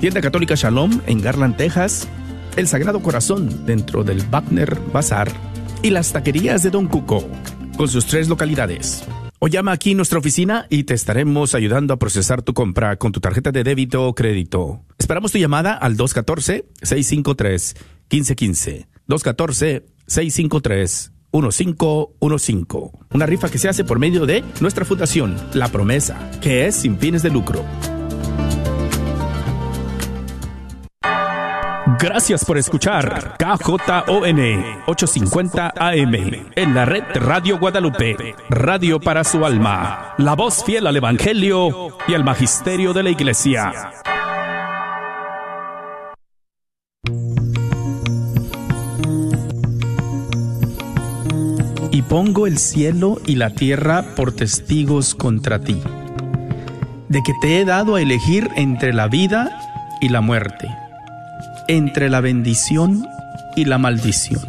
Tienda Católica Shalom en Garland, Texas, el Sagrado Corazón dentro del Wagner Bazar y las taquerías de Don Cuco, con sus tres localidades. O llama aquí nuestra oficina y te estaremos ayudando a procesar tu compra con tu tarjeta de débito o crédito. Esperamos tu llamada al 214-653-1515. 214-653-1515. Una rifa que se hace por medio de nuestra fundación, La Promesa, que es sin fines de lucro. Gracias por escuchar KJON 850 AM en la red Radio Guadalupe, radio para su alma, la voz fiel al Evangelio y al Magisterio de la Iglesia. Y pongo el cielo y la tierra por testigos contra ti, de que te he dado a elegir entre la vida y la muerte entre la bendición y la maldición.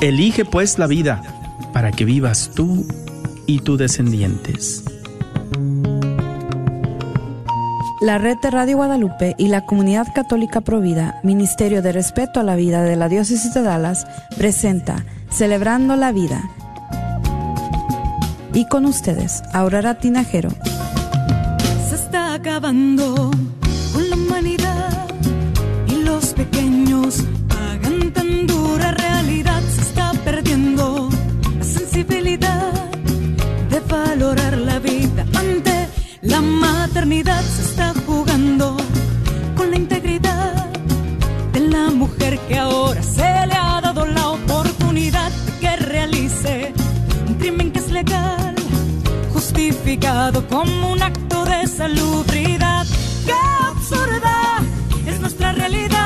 Elige pues la vida para que vivas tú y tus descendientes. La red de Radio Guadalupe y la Comunidad Católica Provida, Ministerio de Respeto a la Vida de la Diócesis de Dallas, presenta Celebrando la Vida. Y con ustedes, Aurora Tinajero. Se está acabando pagan tan dura realidad. Se está perdiendo la sensibilidad de valorar la vida ante la maternidad. Se está jugando con la integridad de la mujer que ahora se le ha dado la oportunidad de que realice un crimen que es legal, justificado como un acto de salubridad. ¡Qué absurda es nuestra realidad!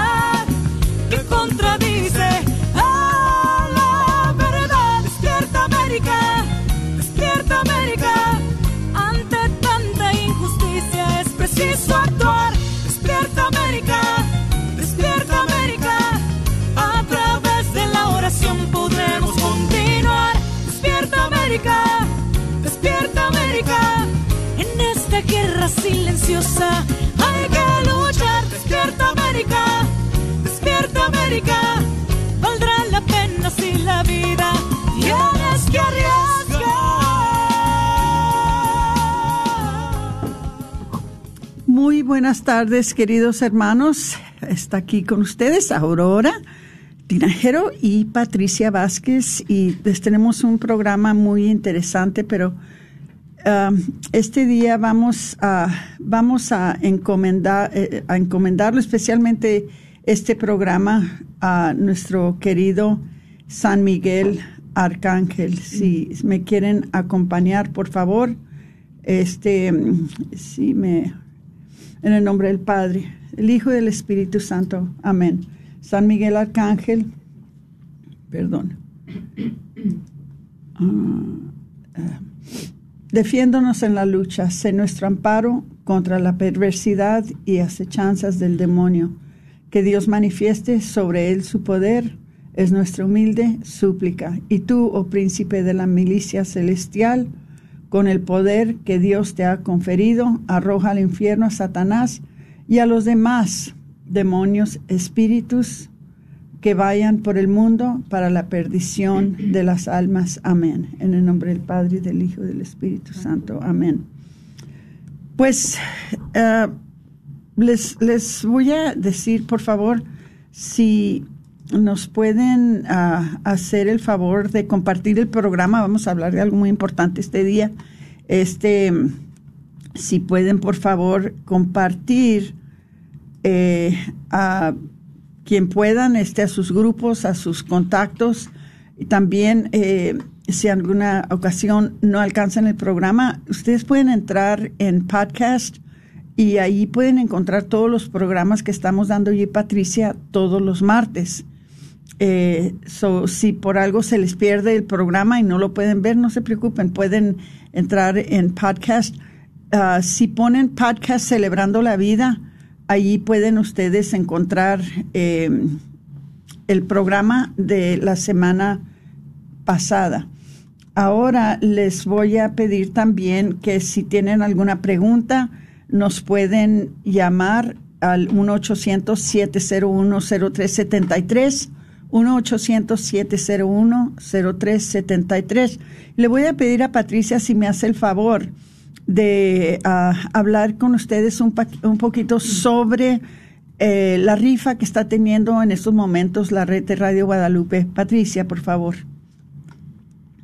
Silenciosa hay que luchar. ¡Despierta América! ¡Despierta América! Valdrá la pena si la vida tienes que arriesgar. Muy buenas tardes, queridos hermanos. Está aquí con ustedes Aurora Tinajero y Patricia Vázquez y les tenemos un programa muy interesante, pero este día vamos a vamos a encomendar eh, a encomendarlo especialmente este programa a nuestro querido San Miguel Arcángel. Si me quieren acompañar, por favor, este, si me en el nombre del Padre, el Hijo y del Espíritu Santo. Amén. San Miguel Arcángel, perdón. Ah, ah. Defiéndonos en la lucha, sé nuestro amparo contra la perversidad y acechanzas del demonio. Que Dios manifieste sobre él su poder, es nuestra humilde súplica. Y tú, oh príncipe de la milicia celestial, con el poder que Dios te ha conferido, arroja al infierno a Satanás y a los demás demonios, espíritus que vayan por el mundo para la perdición de las almas. Amén. En el nombre del Padre, del Hijo y del Espíritu Santo. Amén. Pues eh, les, les voy a decir, por favor, si nos pueden ah, hacer el favor de compartir el programa. Vamos a hablar de algo muy importante este día. Este, si pueden, por favor, compartir eh, quien puedan, este, a sus grupos, a sus contactos. Y también, eh, si en alguna ocasión no alcanzan el programa, ustedes pueden entrar en podcast y ahí pueden encontrar todos los programas que estamos dando yo y Patricia todos los martes. Eh, so, si por algo se les pierde el programa y no lo pueden ver, no se preocupen, pueden entrar en podcast. Ah, si ponen podcast celebrando la vida, allí pueden ustedes encontrar eh, el programa de la semana pasada. Ahora les voy a pedir también que si tienen alguna pregunta, nos pueden llamar al 1-800-701-0373. 1-800-701-0373. Le voy a pedir a Patricia si me hace el favor de ah, hablar con ustedes un, un poquito sobre eh, la rifa que está teniendo en estos momentos la red de Radio Guadalupe. Patricia, por favor.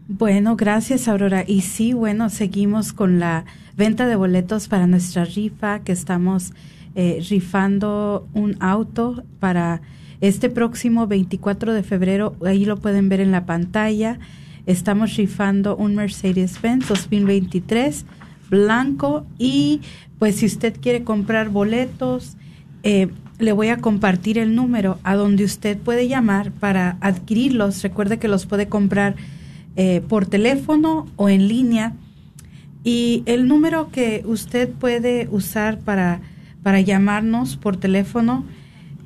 Bueno, gracias Aurora. Y sí, bueno, seguimos con la venta de boletos para nuestra rifa que estamos eh, rifando un auto para este próximo 24 de febrero. Ahí lo pueden ver en la pantalla. Estamos rifando un Mercedes-Benz 2023 blanco y pues si usted quiere comprar boletos, eh, le voy a compartir el número a donde usted puede llamar para adquirirlos. Recuerde que los puede comprar eh, por teléfono o en línea. Y el número que usted puede usar para, para llamarnos por teléfono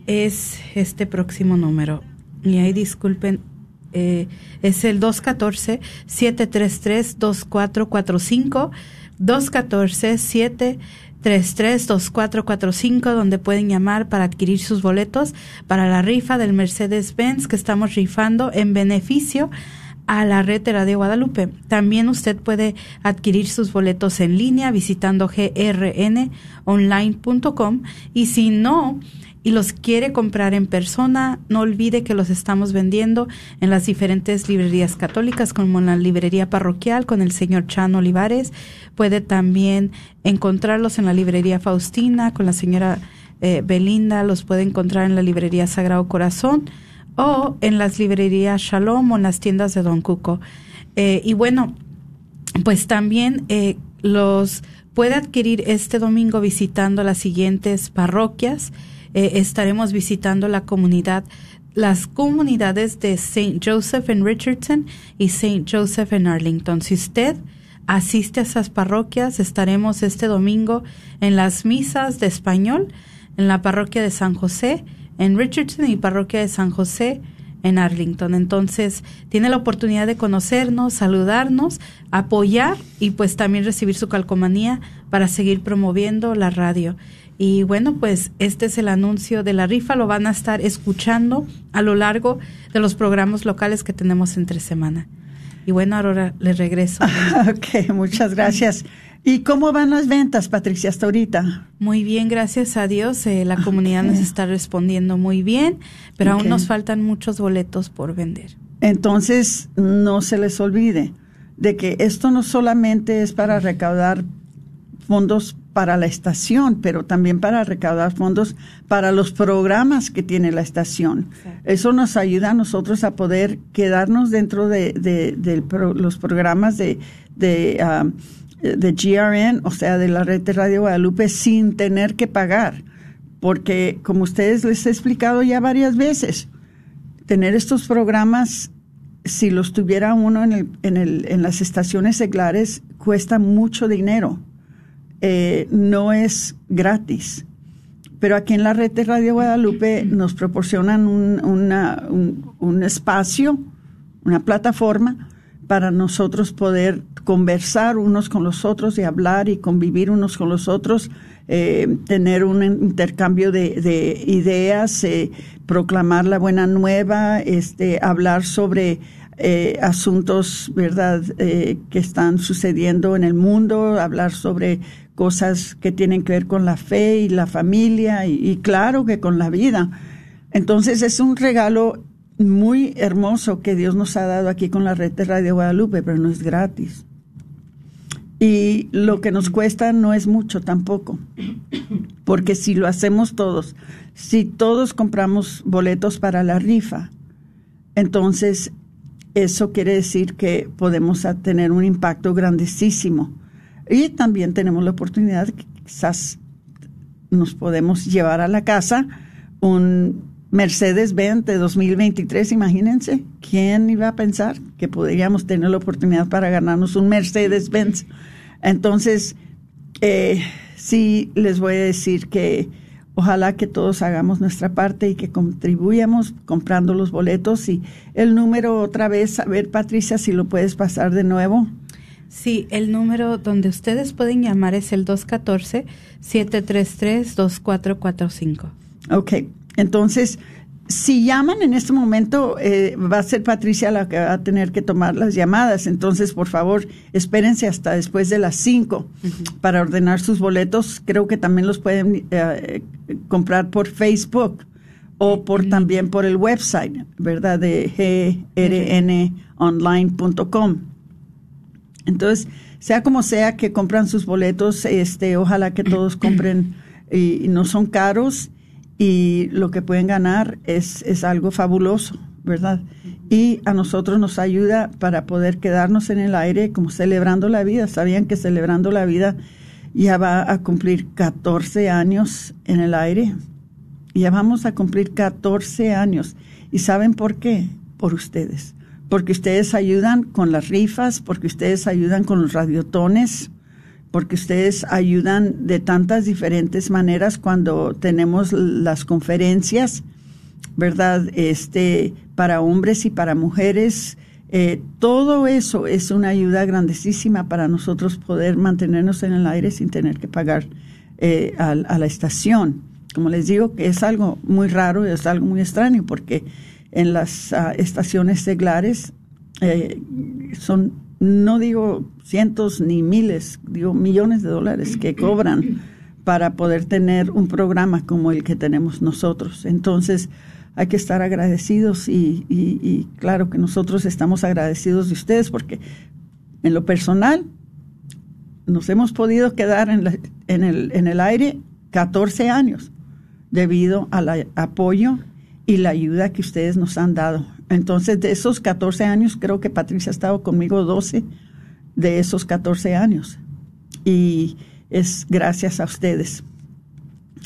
es este próximo número. Y ahí disculpen, eh, es el 214-733-2445. 214 332445 donde pueden llamar para adquirir sus boletos para la rifa del Mercedes-Benz que estamos rifando en beneficio a la red de Guadalupe. También usted puede adquirir sus boletos en línea visitando grnonline.com y si no, y los quiere comprar en persona, no olvide que los estamos vendiendo en las diferentes librerías católicas, como en la librería parroquial con el señor Chan Olivares. Puede también encontrarlos en la librería Faustina con la señora eh, Belinda, los puede encontrar en la librería Sagrado Corazón o en las librerías Shalom o en las tiendas de Don Cuco. Eh, y bueno, pues también eh, los puede adquirir este domingo visitando las siguientes parroquias. Eh, estaremos visitando la comunidad, las comunidades de St. Joseph en Richardson y St. Joseph en Arlington. Si usted asiste a esas parroquias, estaremos este domingo en las misas de español en la parroquia de San José, en Richardson y parroquia de San José en Arlington. Entonces, tiene la oportunidad de conocernos, saludarnos, apoyar y pues también recibir su calcomanía para seguir promoviendo la radio. Y bueno, pues este es el anuncio de la rifa, lo van a estar escuchando a lo largo de los programas locales que tenemos entre semana. Y bueno, ahora le regreso. ok, muchas gracias. ¿Y cómo van las ventas, Patricia, hasta ahorita? Muy bien, gracias a Dios. Eh, la comunidad nos está respondiendo muy bien, pero aún nos faltan muchos boletos por vender. Entonces, no se les olvide de que esto no solamente es para recaudar fondos para la estación, pero también para recaudar fondos para los programas que tiene la estación. Eso nos ayuda a nosotros a poder quedarnos dentro de, los programas de, um, de, GRN, o sea, de la red de Radio Guadalupe, sin tener que pagar. Porque, como ustedes les he explicado ya varias veces, tener estos programas, si los tuviera uno en, el, en, el, en las estaciones seglares, cuesta mucho dinero eh, no es gratis. Pero aquí en la red de Radio Guadalupe nos proporcionan un, espacio, una plataforma para nosotros poder conversar unos con los otros y hablar y convivir unos con los otros, eh, tener un intercambio de, ideas, eh, proclamar la buena nueva, este, hablar sobre asuntos, ¿verdad?, que están sucediendo en el mundo, hablar sobre cosas que tienen que ver con la fe y la familia y, claro que con la vida. Entonces es un regalo muy hermoso que Dios nos ha dado aquí con la red de Radio Guadalupe, pero no es gratis. Y lo que nos cuesta no es mucho tampoco, porque si lo hacemos todos, si todos compramos boletos para la rifa, entonces eso quiere decir que podemos tener un impacto grandísimo y también tenemos la oportunidad que quizás nos podemos llevar a la casa un Mercedes-Benz de 2023, imagínense, ¿quién iba a pensar que podríamos tener la oportunidad para ganarnos un Mercedes-Benz? Entonces, eh, sí les voy a decir que ojalá que todos hagamos nuestra parte y que contribuyamos comprando los boletos y el número otra vez, a ver Patricia, si lo puedes pasar de nuevo. Sí, el número donde ustedes pueden llamar es el 214-733-2445. Ok, entonces, si llaman en este momento, eh, va a ser Patricia la que va a tener que tomar las llamadas. Entonces, por favor, espérense hasta después de las 5 para ordenar sus boletos. Creo que también los pueden eh, comprar por Facebook o por también por el website, ¿verdad? De grnonline.com. Entonces, sea como sea que compran sus boletos, este, ojalá que todos compren y, no son caros y lo que pueden ganar es, es algo fabuloso, ¿verdad? Y a nosotros nos ayuda para poder quedarnos en el aire como celebrando la vida. Sabían que celebrando la vida ya va a cumplir 14 años en el aire. Ya vamos a cumplir 14 años. ¿Y saben por qué? Por ustedes. Porque ustedes ayudan con las rifas, porque ustedes ayudan con los radiotones, porque ustedes ayudan de tantas diferentes maneras cuando tenemos las conferencias, ¿verdad? Este, para hombres y para mujeres. Eh, todo eso es una ayuda grandísima para nosotros poder mantenernos en el aire sin tener que pagar eh, a, la estación como les digo, que es algo muy raro, es algo muy extraño, porque en las ah, estaciones seglares eh, son, no digo cientos ni miles, digo millones de dólares que cobran para poder tener un programa como el que tenemos nosotros. Entonces, hay que estar agradecidos y, y claro que nosotros estamos agradecidos de ustedes porque en lo personal nos hemos podido quedar en, en, el, en el aire 14 años debido al apoyo y la ayuda que ustedes nos han dado. Entonces, de esos 14 años, creo que Patricia ha estado conmigo 12 de esos 14 años. Y es gracias a ustedes.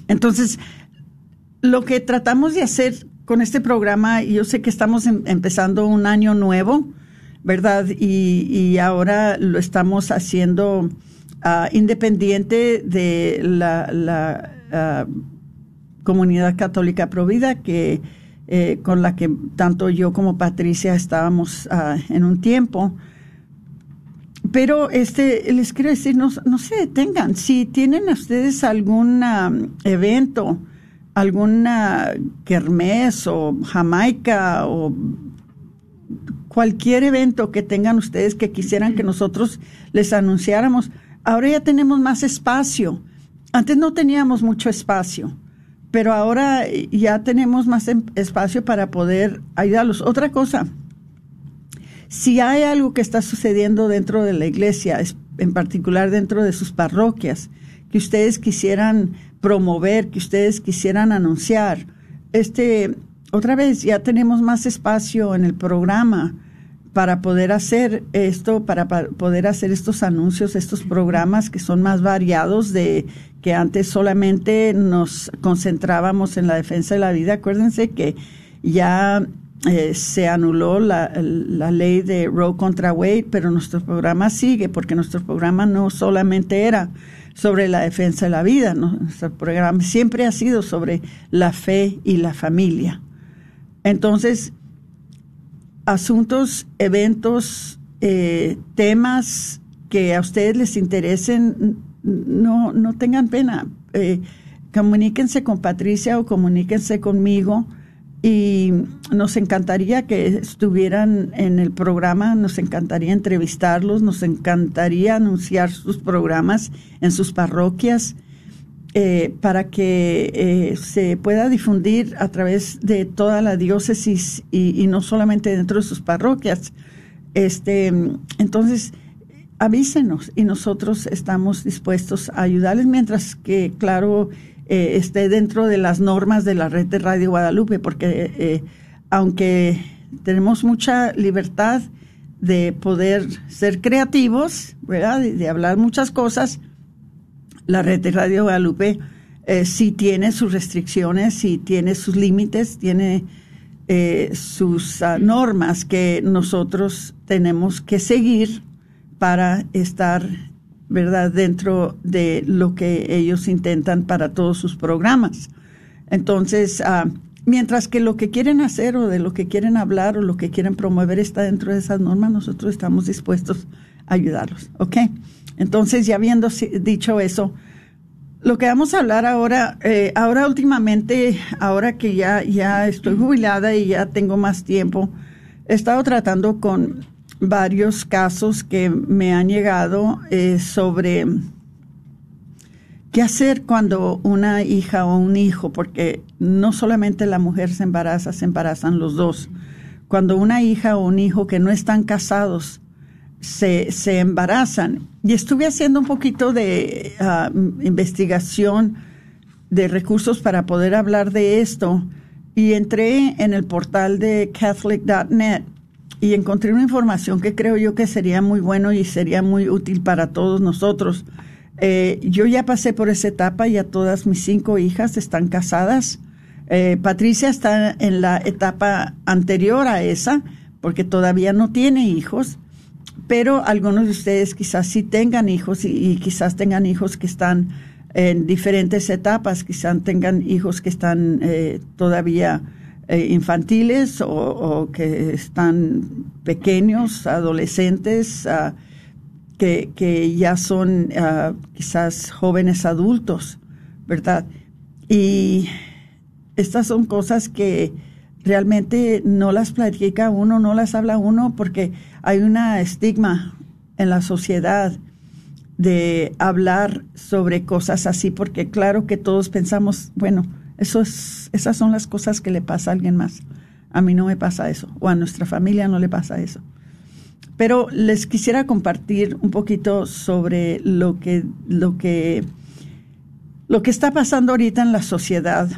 Entonces, lo que tratamos de hacer con este programa, y yo sé que estamos em, empezando un año nuevo, ¿verdad? Y, ahora lo estamos haciendo ah, independiente de la, ah, comunidad católica provida que eh, con la que tanto yo como Patricia estábamos ah, en un tiempo. Pero este les quiero decir, no, no se detengan. Si tienen ustedes algún evento, alguna kermés o jamaica o cualquier evento que tengan ustedes que quisieran que nosotros les anunciáramos, ahora ya tenemos más espacio. Antes no teníamos mucho espacio pero ahora ya tenemos más em, espacio para poder ayudarlos. Otra cosa, si hay algo que está sucediendo dentro de la iglesia, en particular dentro de sus parroquias, que ustedes quisieran promover, que ustedes quisieran anunciar, este, otra vez ya tenemos más espacio en el programa para poder hacer esto, para, poder hacer estos anuncios, estos programas que son más variados de que antes solamente nos concentrábamos en la defensa de la vida. Acuérdense que ya eh, se anuló la, ley de Roe contra Wade, pero nuestro programa sigue porque nuestro programa no solamente era sobre la defensa de la vida, nuestro programa siempre ha sido sobre la fe y la familia. Entonces, asuntos, eventos, eh, temas que a ustedes les interesen, no, no tengan pena. Eh, comuníquense con Patricia o comuníquense conmigo y nos encantaría que estuvieran en el programa, nos encantaría entrevistarlos, nos encantaría anunciar sus programas en sus parroquias eh, para que eh, se pueda difundir a través de toda la diócesis y, no solamente dentro de sus parroquias. Este, entonces, avísenos y nosotros estamos dispuestos a ayudarles mientras que, claro, eh, esté dentro de las normas de la red de Radio Guadalupe, porque aunque tenemos mucha libertad de poder ser creativos, ¿verdad? de hablar muchas cosas, la red de Radio Guadalupe eh, sí tiene sus restricciones, sí tiene sus límites, tiene eh, sus ah, normas que nosotros tenemos que seguir para estar verdad dentro de lo que ellos intentan para todos sus programas entonces ah, mientras que lo que quieren hacer o de lo que quieren hablar o lo que quieren promover está dentro de esas normas nosotros estamos dispuestos ayudarlos, ¿ok? Entonces, ya habiendo dicho eso, lo que vamos a hablar ahora, eh, ahora últimamente, ahora que ya, ya estoy jubilada y ya tengo más tiempo, he estado tratando con varios casos que me han llegado eh, sobre qué hacer cuando una hija o un hijo, porque no solamente la mujer se embaraza, se embarazan los dos. Cuando una hija o un hijo que no están casados se, se embarazan. Y estuve haciendo un poquito de ah, investigación de recursos para poder hablar de esto y entré en el portal de catholic.net y encontré una información que creo yo que sería muy bueno y sería muy útil para todos nosotros. Eh, yo ya pasé por esa etapa, ya todas mis cinco hijas están casadas. Eh, Patricia está en la etapa anterior a esa, porque todavía no tiene hijos pero algunos de ustedes quizás sí tengan hijos y, quizás tengan hijos que están en diferentes etapas, quizás tengan hijos que están eh, todavía eh, infantiles o, que están pequeños, adolescentes, ah, que, que, ya son ah, quizás jóvenes adultos, ¿verdad? Y estas son cosas que realmente no las platica uno, no las habla uno porque hay una estigma en la sociedad de hablar sobre cosas así, porque claro que todos pensamos, bueno, eso es, esas son las cosas que le pasa a alguien más. A mí no me pasa eso, o a nuestra familia no le pasa eso. Pero les quisiera compartir un poquito sobre lo que, lo que, lo que está pasando ahorita en la sociedad.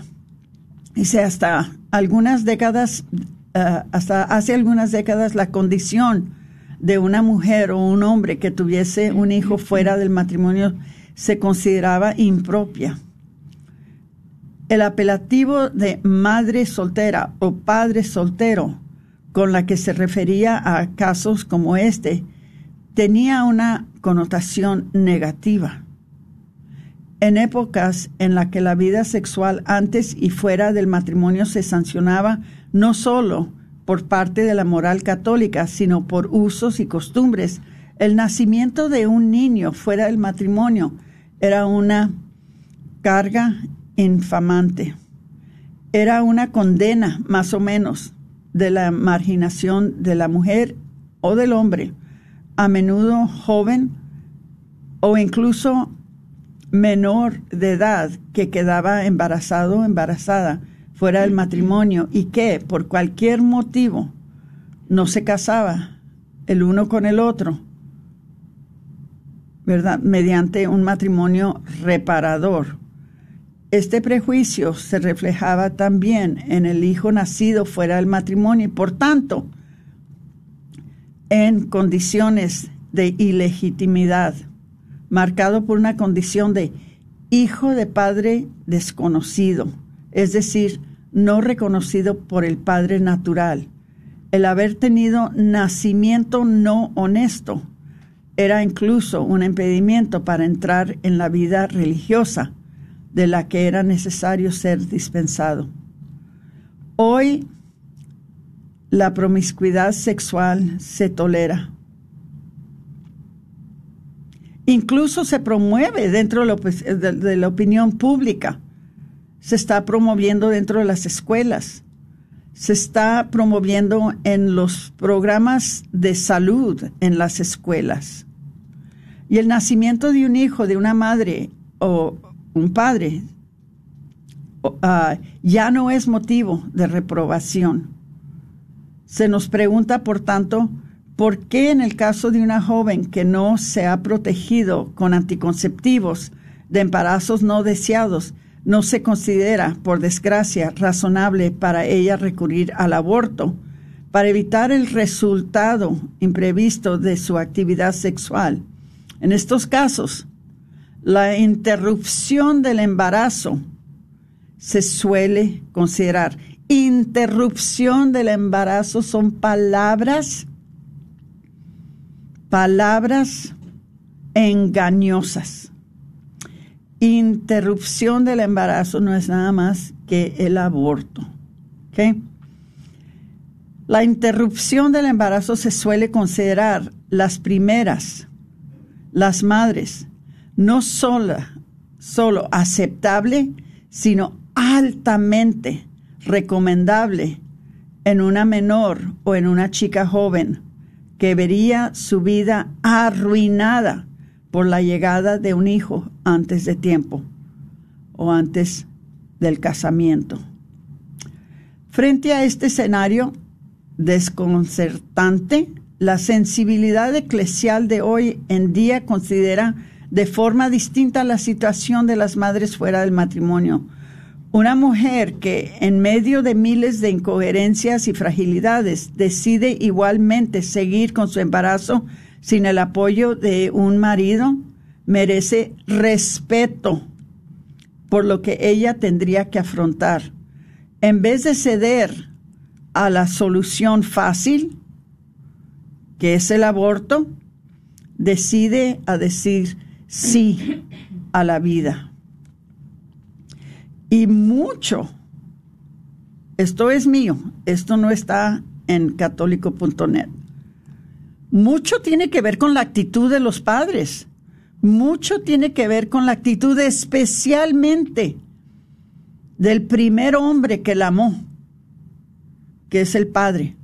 Dice, hasta algunas décadas, eh, hasta hace algunas décadas, la condición de una mujer o un hombre que tuviese un hijo fuera del matrimonio se consideraba impropia. El apelativo de madre soltera o padre soltero, con la que se refería a casos como este, tenía una connotación negativa. En épocas en las que la vida sexual antes y fuera del matrimonio se sancionaba no solo por parte de la moral católica, sino por usos y costumbres. El nacimiento de un niño fuera del matrimonio era una carga infamante. Era una condena, más o menos, de la marginación de la mujer o del hombre, a menudo joven o incluso menor de edad que quedaba embarazado o embarazada fuera del matrimonio y que por cualquier motivo no se casaba el uno con el otro, ¿verdad? Mediante un matrimonio reparador. Este prejuicio se reflejaba también en el hijo nacido fuera del matrimonio y por tanto en condiciones de ilegitimidad, marcado por una condición de hijo de padre desconocido es decir, no reconocido por el Padre natural. El haber tenido nacimiento no honesto era incluso un impedimento para entrar en la vida religiosa de la que era necesario ser dispensado. Hoy la promiscuidad sexual se tolera. Incluso se promueve dentro de la opinión pública se está promoviendo dentro de las escuelas, se está promoviendo en los programas de salud en las escuelas. Y el nacimiento de un hijo, de una madre o un padre, ah, ya no es motivo de reprobación. Se nos pregunta, por tanto, ¿por qué en el caso de una joven que no se ha protegido con anticonceptivos de embarazos no deseados, no se considera, por desgracia, razonable para ella recurrir al aborto para evitar el resultado imprevisto de su actividad sexual. En estos casos, la interrupción del embarazo se suele considerar. Interrupción del embarazo son palabras, palabras engañosas interrupción del embarazo no es nada más que el aborto. La interrupción del embarazo se suele considerar las primeras, las madres, no solo, solo aceptable, sino altamente recomendable en una menor o en una chica joven que vería su vida arruinada por la llegada de un hijo antes de tiempo o antes del casamiento. Frente a este escenario desconcertante, la sensibilidad eclesial de hoy en día considera de forma distinta la situación de las madres fuera del matrimonio. Una mujer que en medio de miles de incoherencias y fragilidades decide igualmente seguir con su embarazo sin el apoyo de un marido merece respeto por lo que ella tendría que afrontar. En vez de ceder a la solución fácil, que es el aborto, decide a decir sí a la vida. Y mucho, esto es mío, esto no está en católico.net, mucho tiene que ver con la actitud de los padres, mucho tiene que ver con la actitud especialmente del primer hombre que la amó, que es el padre.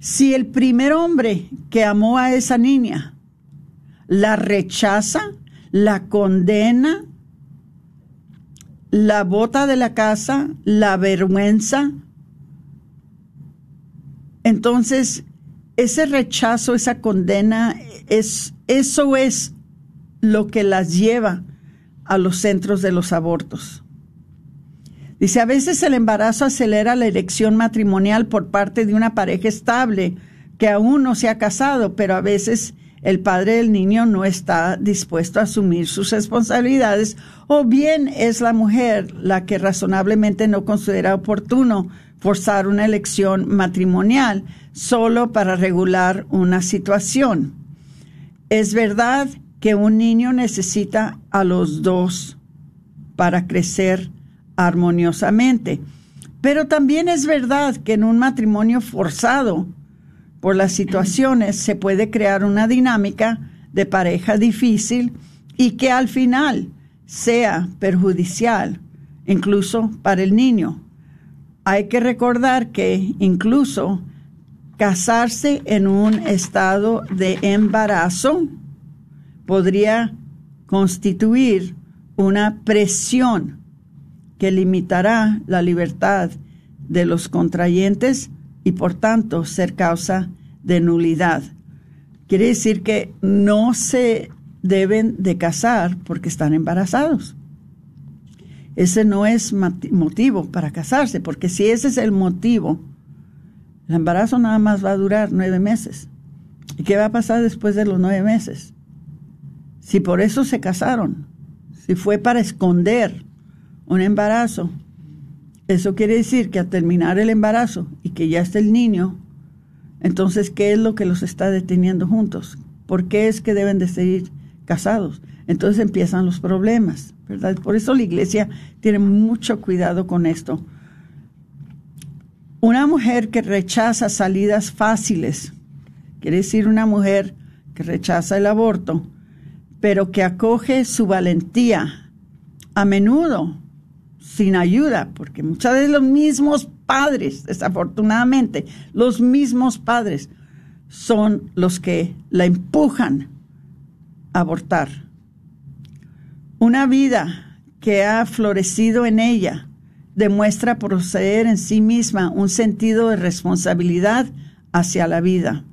Si el primer hombre que amó a esa niña la rechaza, la condena, la bota de la casa, la vergüenza, entonces ese rechazo, esa condena, es, eso es lo que las lleva a los centros de los abortos. Dice, a veces el embarazo acelera la elección matrimonial por parte de una pareja estable que aún no se ha casado, pero a veces el padre del niño no está dispuesto a asumir sus responsabilidades o bien es la mujer la que razonablemente no considera oportuno forzar una elección matrimonial solo para regular una situación. Es verdad que un niño necesita a los dos para crecer armoniosamente. Pero también es verdad que en un matrimonio forzado por las situaciones se puede crear una dinámica de pareja difícil y que al final sea perjudicial, incluso para el niño. Hay que recordar que incluso casarse en un estado de embarazo podría constituir una presión que limitará la libertad de los contrayentes y por tanto ser causa de nulidad. Quiere decir que no se deben de casar porque están embarazados. Ese no es motivo para casarse, porque si ese es el motivo, el embarazo nada más va a durar nueve meses. ¿Y qué va a pasar después de los nueve meses? Si por eso se casaron, si fue para esconder un embarazo, eso quiere decir que al terminar el embarazo y que ya está el niño, entonces, ¿qué es lo que los está deteniendo juntos? ¿Por qué es que deben de seguir casados? Entonces empiezan los problemas, ¿verdad? Por eso la iglesia tiene mucho cuidado con esto. Una mujer que rechaza salidas fáciles, quiere decir una mujer que rechaza el aborto, pero que acoge su valentía, a menudo sin ayuda, porque muchas veces los mismos padres, desafortunadamente, los mismos padres son los que la empujan a abortar. Una vida que ha florecido en ella demuestra poseer en sí misma un sentido de responsabilidad hacia la vida.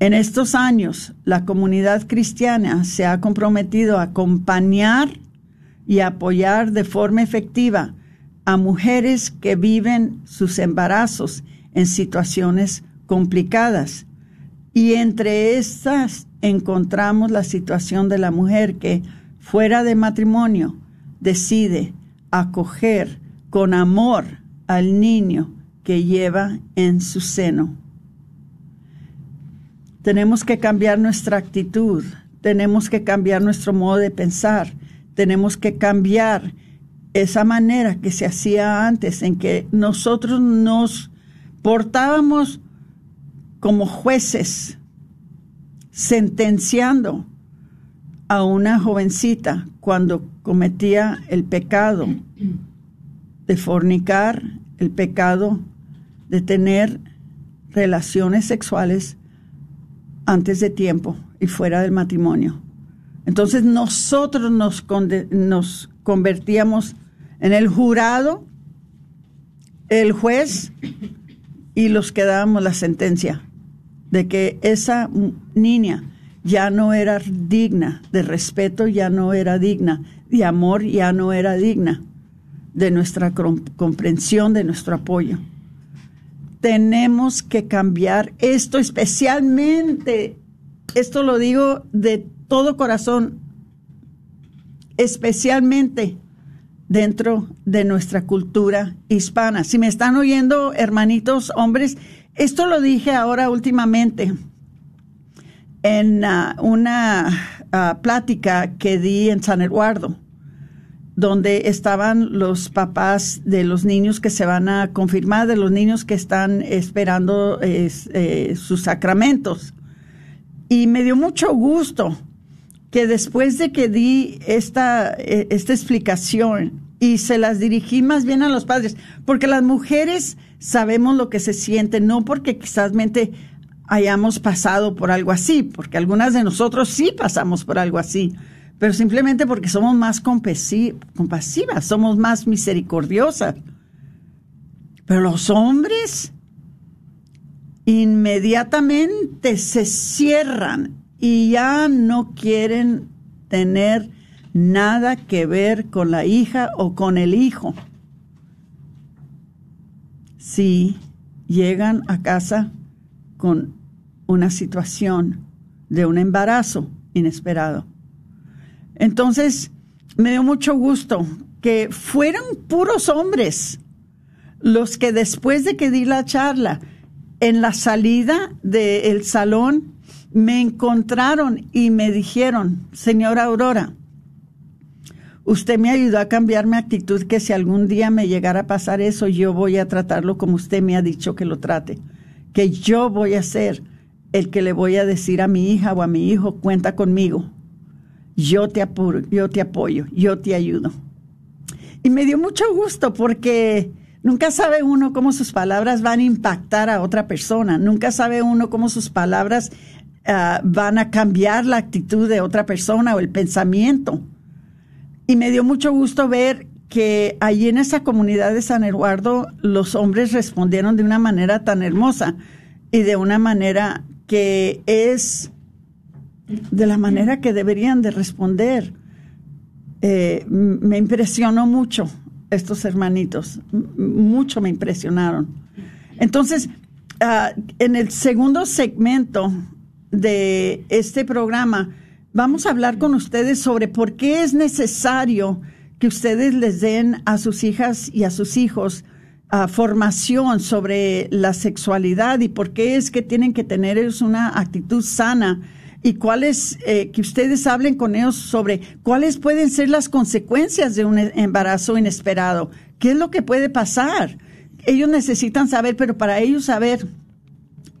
En estos años, la comunidad cristiana se ha comprometido a acompañar y apoyar de forma efectiva a mujeres que viven sus embarazos en situaciones complicadas. Y entre estas encontramos la situación de la mujer que, fuera de matrimonio, decide acoger con amor al niño que lleva en su seno. Tenemos que cambiar nuestra actitud, tenemos que cambiar nuestro modo de pensar, tenemos que cambiar esa manera que se hacía antes, en que nosotros nos portábamos como jueces sentenciando a una jovencita cuando cometía el pecado de fornicar, el pecado de tener relaciones sexuales antes de tiempo y fuera del matrimonio. Entonces nosotros nos, nos convertíamos en el jurado, el juez y los que dábamos la sentencia de que esa niña ya no era digna de respeto, ya no era digna de amor, ya no era digna de nuestra comprensión, de nuestro apoyo. Tenemos que cambiar esto especialmente, esto lo digo de todo corazón, especialmente dentro de nuestra cultura hispana. Si me están oyendo, hermanitos, hombres, esto lo dije ahora últimamente en uh, una uh, plática que di en San Eduardo, donde estaban los papás de los niños que se van a confirmar, de los niños que están esperando eh, sus sacramentos. Y me dio mucho gusto que después de que di esta, eh, esta explicación y se las dirigí más bien a los padres, porque las mujeres sabemos lo que se siente, no porque quizás hayamos pasado por algo así, porque algunas de nosotros sí pasamos por algo así, pero simplemente porque somos más compasivas, somos más misericordiosas. Pero los hombres inmediatamente se cierran y ya no quieren tener nada que ver con la hija o con el hijo. Si llegan a casa con una situación de un embarazo inesperado. Entonces, me dio mucho gusto que fueran puros hombres los que después de que di la charla, en la salida del salón, me encontraron y me dijeron, señora Aurora, usted me ayudó a cambiar mi actitud que si algún día me llegara a pasar eso, yo voy a tratarlo como usted me ha dicho que lo trate, que yo voy a ser el que le voy a decir a mi hija o a mi hijo, cuenta conmigo, yo te, yo te apoyo, yo te ayudo. Y me dio mucho gusto porque nunca sabe uno cómo sus palabras van a impactar a otra persona, nunca sabe uno cómo sus palabras ah, van a cambiar la actitud de otra persona o el pensamiento. Y me dio mucho gusto ver que allí en esa comunidad de San Eduardo los hombres respondieron de una manera tan hermosa y de una manera que es de la manera que deberían de responder. Eh, me impresionó mucho estos hermanitos, mucho me impresionaron. Entonces, ah, en el segundo segmento de este programa, vamos a hablar con ustedes sobre por qué es necesario que ustedes les den a sus hijas y a sus hijos formación sobre la sexualidad y por qué es que tienen que tener ellos una actitud sana y cuáles, eh, que ustedes hablen con ellos sobre cuáles pueden ser las consecuencias de un embarazo inesperado, qué es lo que puede pasar. Ellos necesitan saber, pero para ellos saber,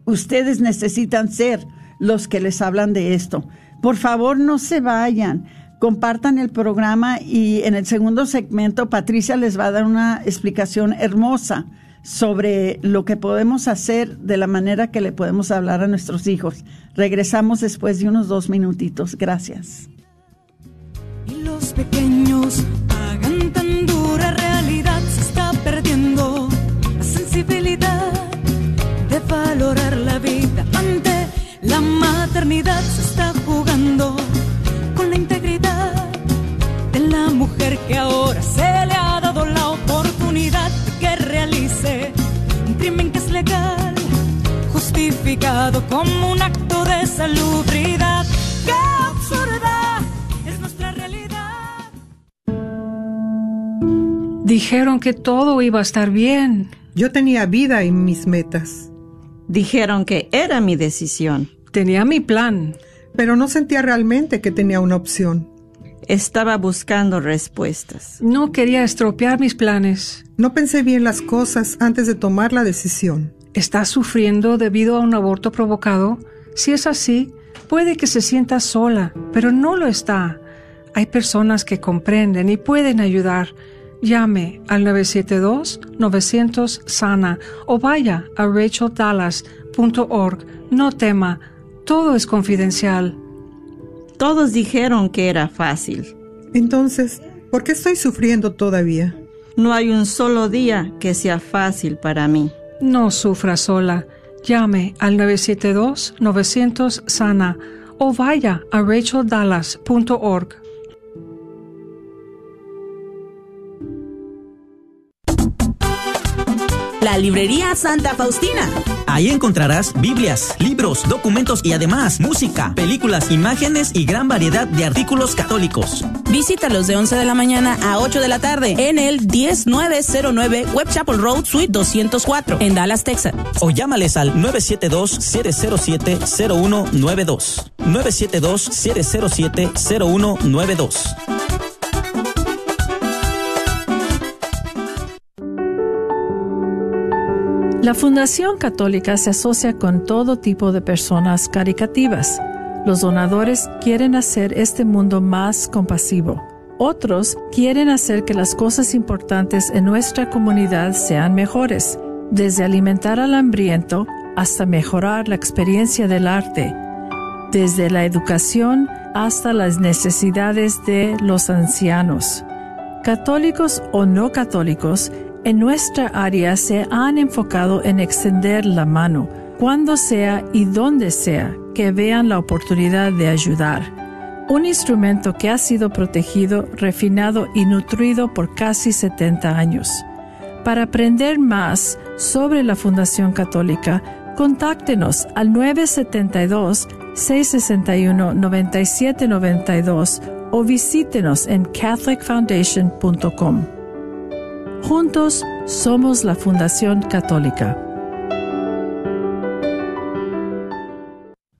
ustedes necesitan ser los que les hablan de esto. Por favor, no se vayan compartan el programa y en el segundo segmento Patricia les va a dar una explicación hermosa sobre lo que podemos hacer de la manera que le podemos hablar a nuestros hijos. Regresamos después de unos dos minutitos. Gracias. Y los pequeños hagan tan dura realidad, se está perdiendo la sensibilidad de valorar la vida ante la maternidad, se está jugando mujer que ahora se justificado como un acto de salubridad. ¡Qué absurda es nuestra realidad! Dijeron que todo iba a estar bien. Yo tenía vida y mis metas. Dijeron que era mi decisión. Tenía mi plan. Pero no sentía realmente que tenía una opción. Estaba buscando respuestas. No quería estropear mis planes. No pensé bien las cosas antes de tomar la decisión. ¿Estás sufriendo debido a un aborto provocado? Si es así, Puede que se sienta sola, pero no lo está. Hay personas que comprenden y pueden ayudar. Llame al 972-900-SANA o vaya a racheldallas.org. No tema, todo es confidencial. Todos dijeron que era fácil. Entonces, ¿por qué estoy sufriendo todavía? No hay un solo día que sea fácil para mí. No sufra sola. Llame al 972-900-SANA o vaya a racheldallas.org. La librería Santa Faustina. Ahí encontrarás Biblias, libros, documentos y además música, películas, imágenes y gran variedad de artículos católicos. Visítalos de 11 de la mañana a 8 de la tarde en el 10909 Web Chapel Road, Suite 204, en Dallas, Texas. O llámales al 972-707-0192. 972-707-0192. La Fundación Católica se asocia con todo tipo de personas caricativas. Los donadores quieren hacer este mundo más compasivo. Otros quieren hacer que las cosas importantes en nuestra comunidad sean mejores, desde alimentar al hambriento hasta mejorar la experiencia del arte, desde la educación hasta las necesidades de los ancianos. Católicos o no católicos, en nuestra área se han enfocado en extender la mano, cuando sea y donde sea que vean la oportunidad de ayudar. Un instrumento que ha sido protegido, refinado y nutrido por casi 70 años. Para aprender más sobre la Fundación Católica, contáctenos al 972-661-9792 o visítenos en catholicfoundation.com. Juntos somos la Fundación Católica.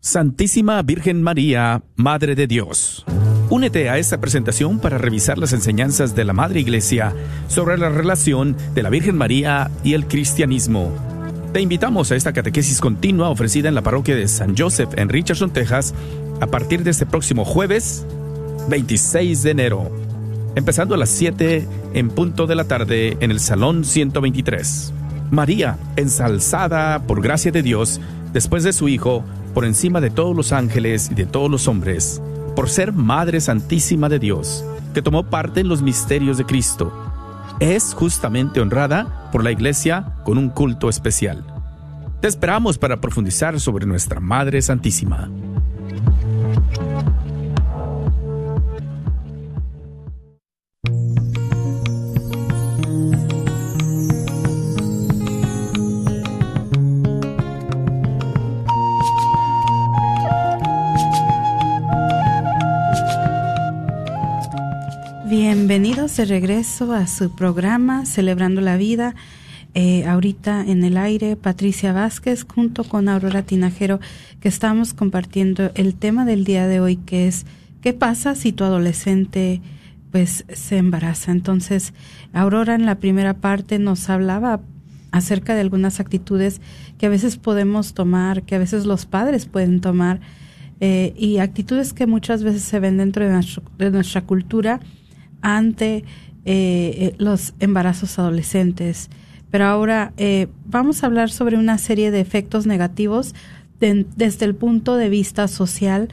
Santísima Virgen María, Madre de Dios. Únete a esta presentación para revisar las enseñanzas de la Madre Iglesia sobre la relación de la Virgen María y el cristianismo. Te invitamos a esta catequesis continua ofrecida en la parroquia de San Joseph en Richardson, Texas, a partir de este próximo jueves 26 de enero, empezando a las 7 en punto de la tarde en el Salón 123. María, ensalzada por gracia de Dios, después de su Hijo, por encima de todos los ángeles y de todos los hombres, por ser Madre Santísima de Dios, que tomó parte en los misterios de Cristo, es justamente honrada por la Iglesia con un culto especial. Te esperamos para profundizar sobre nuestra Madre Santísima. Bienvenidos de regreso a su programa Celebrando la Vida. Eh, ahorita en el aire, Patricia Vázquez junto con Aurora Tinajero, que estamos compartiendo el tema del día de hoy, que es ¿qué pasa si tu adolescente pues se embaraza? Entonces, Aurora en la primera parte nos hablaba acerca de algunas actitudes que a veces podemos tomar, que a veces los padres pueden tomar, eh, y actitudes que muchas veces se ven dentro de, nuestro, de nuestra cultura ante eh, los embarazos adolescentes. Pero ahora eh, vamos a hablar sobre una serie de efectos negativos desde el punto de vista social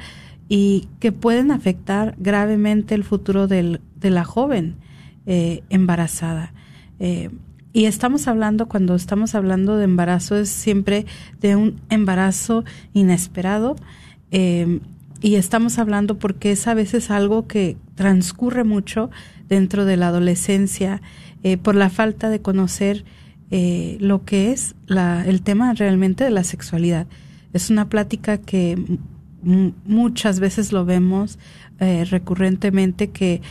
y que pueden afectar gravemente el futuro de la joven eh, embarazada. y estamos hablando, cuando estamos hablando de embarazo, es siempre de un embarazo inesperado y estamos hablando porque es a veces algo que transcurre mucho dentro de la adolescencia eh, por la falta de conocer eh, lo que es la, el tema realmente de la sexualidad. Es una plática que muchas veces lo vemos eh, recurrentemente que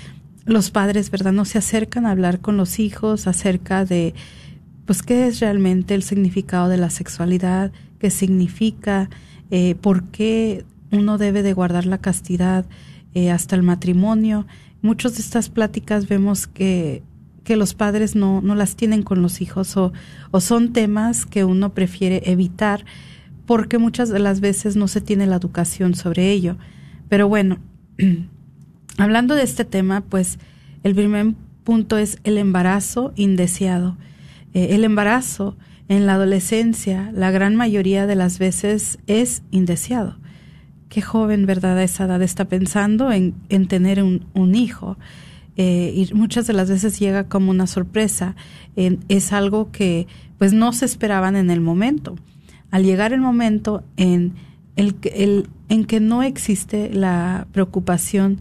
los padres, ¿verdad?, no se acercan a hablar con los hijos acerca de, pues, qué es realmente el significado de la sexualidad, qué significa, por qué uno debe de guardar la castidad eh, hasta el matrimonio. Muchas de estas pláticas vemos que, que los padres no, no las tienen con los hijos o, o son temas que uno prefiere evitar porque muchas de las veces no se tiene la educación sobre ello. Pero bueno, hablando de este tema, pues el primer punto es el embarazo indeseado. Eh, el embarazo en la adolescencia, la gran mayoría de las veces es indeseado. Qué joven, ¿verdad? A esa edad está pensando en, en tener un, un hijo. Eh, y muchas de las veces llega como una sorpresa. es algo que pues no se esperaban en el momento. Al llegar el momento en, el, el, en que no existe la preocupación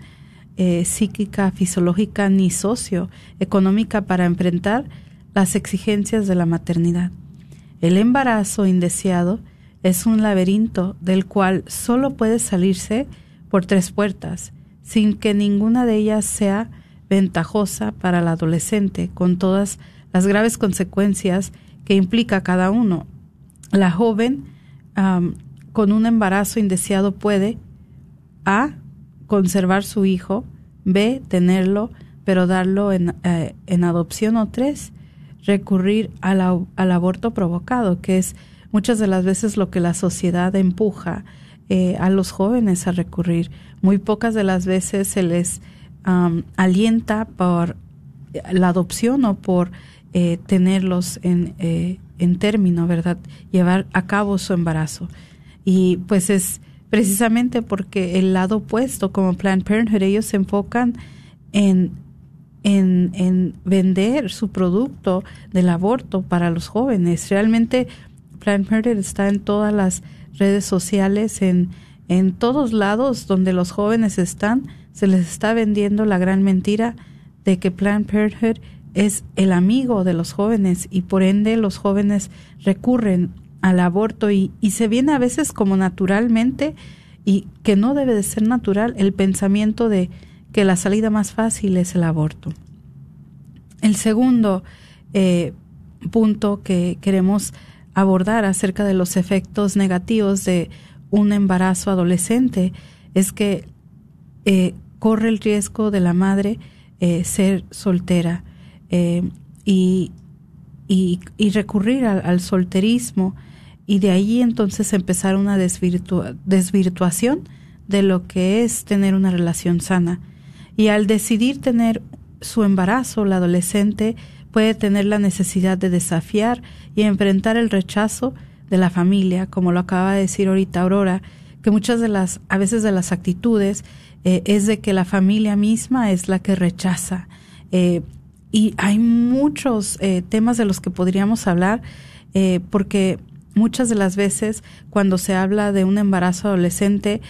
eh, psíquica, fisiológica ni socioeconómica para enfrentar las exigencias de la maternidad. El embarazo indeseado es un laberinto del cual solo puede salirse por tres puertas, sin que ninguna de ellas sea ventajosa para el adolescente, con todas las graves consecuencias que implica cada uno. La joven con un embarazo indeseado puede A. conservar su hijo, B. tenerlo, pero darlo en, eh, adopción o tres, recurrir al, al, aborto provocado, que es muchas de las veces lo que la sociedad empuja eh, a los jóvenes a recurrir. Muy pocas de las veces se les alienta por la adopción o por eh, tenerlos en, eh, en término, ¿verdad? Llevar a cabo su embarazo. Y pues es precisamente porque el lado opuesto, como Planned Parenthood, ellos se enfocan en, en, en vender su producto del aborto para los jóvenes. Realmente Planned Parenthood está en todas las redes sociales, en, en todos lados donde los jóvenes están, se les está vendiendo la gran mentira de que Planned Parenthood es el amigo de los jóvenes y por ende los jóvenes recurren al aborto y, y se viene a veces como naturalmente y que no debe de ser natural el pensamiento de que la salida más fácil es el aborto. El segundo eh, punto que queremos abordar acerca de los efectos negativos de un embarazo adolescente es que eh, corre el riesgo de la madre eh, ser soltera eh, y, y, recurrir al, solterismo y de ahí entonces empezar una desvirtuación de lo que es tener una relación sana. Y al decidir tener su embarazo, la adolescente puede tener la necesidad de desafiar y enfrentar el rechazo de la familia, como lo acaba de decir ahorita Aurora, que muchas de las, a veces de las actitudes eh, es de que la familia misma es la que rechaza. Eh, y hay muchos eh, temas de los que podríamos hablar, porque muchas de las veces cuando se habla de un embarazo adolescente,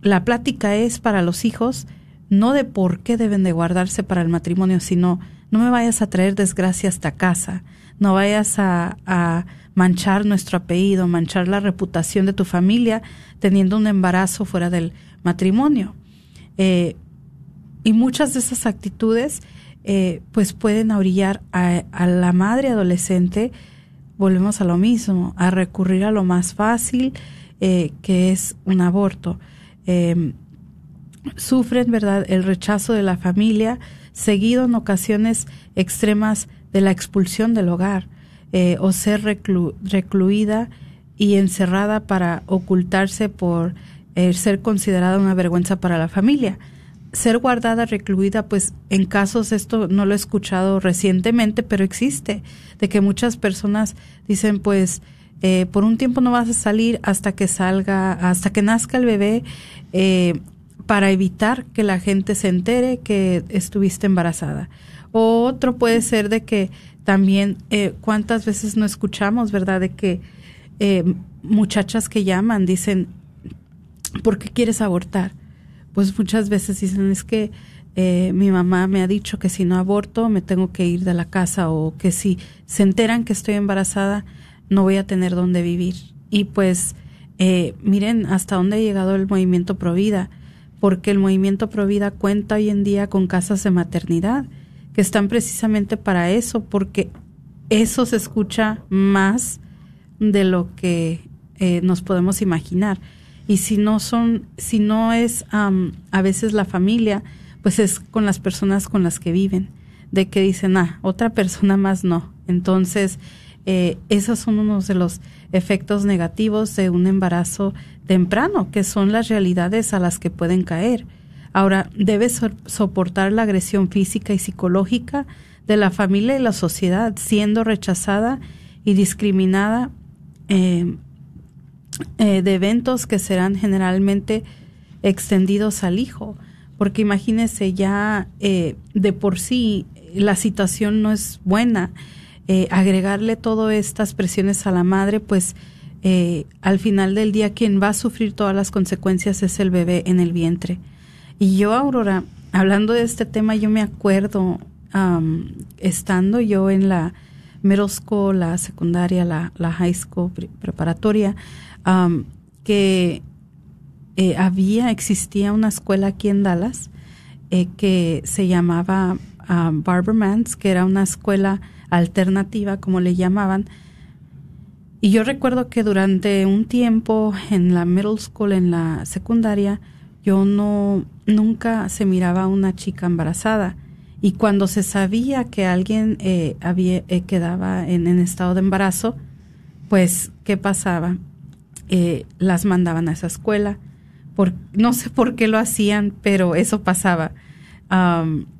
la plática es para los hijos, no de por qué deben de guardarse para el matrimonio, sino no me vayas a traer desgracia hasta casa, no vayas a, a manchar nuestro apellido, manchar la reputación de tu familia teniendo un embarazo fuera del matrimonio. y muchas de esas actitudes eh, pues pueden orillar a, la madre adolescente, volvemos a lo mismo, a recurrir a lo más fácil, eh, que es un aborto. Em, sufren, ¿verdad?, el rechazo de la familia, seguido en ocasiones extremas de la expulsión del hogar, eh, o ser recluida y encerrada para ocultarse por ser considerada una vergüenza para la familia ser guardada, recluida, pues en casos, esto no lo he escuchado recientemente, pero existe, de que muchas personas dicen, pues, eh, por un tiempo no vas a salir hasta que salga, hasta que nazca el bebé, eh, para evitar que la gente se entere que estuviste embarazada. O otro puede ser de que también, eh, ¿cuántas veces no escuchamos, verdad? De que muchachas que llaman dicen, ¿por qué quieres abortar? pues muchas veces dicen es que eh, mi mamá me ha dicho que si no aborto me tengo que ir de la casa o que si se enteran que estoy embarazada no voy a tener dónde vivir. Y pues eh, miren hasta dónde ha llegado el movimiento Provida, porque el movimiento Provida cuenta hoy en día con casas de maternidad que están precisamente para eso, porque eso se escucha más de lo que eh, nos podemos imaginar y si no son, si no es a veces la familia, pues es con las personas con las que viven, de que dicen, ah, otra persona más no. Entonces, eh, esos son unos de los efectos negativos de un embarazo temprano, que son las realidades a las que pueden caer. Ahora, debes soportar la agresión física y psicológica de la familia y la sociedad, siendo rechazada y discriminada eh, eh, de eventos que serán generalmente extendidos al hijo. Porque imagínese ya eh, de por sí la situación no es buena. Agregarle todas estas presiones a la madre, pues al final del día quien va a sufrir todas las consecuencias es el bebé en el vientre. Y yo, Aurora, hablando de este tema, yo me acuerdo estando yo en la middle school, la secundaria, la, high school preparatoria, que eh, había, existía una escuela aquí en Dallas eh, que se llamaba Barbermans, que era una escuela alternativa, como le llamaban. Y yo recuerdo que durante un tiempo en la middle school, en la secundaria, yo no, nunca se miraba a una chica embarazada. Y cuando se sabía que alguien eh, había, eh, quedaba en, estado de embarazo, pues, ¿qué pasaba? Eh, las mandaban a esa escuela. Por, no sé por qué lo hacían, pero eso pasaba.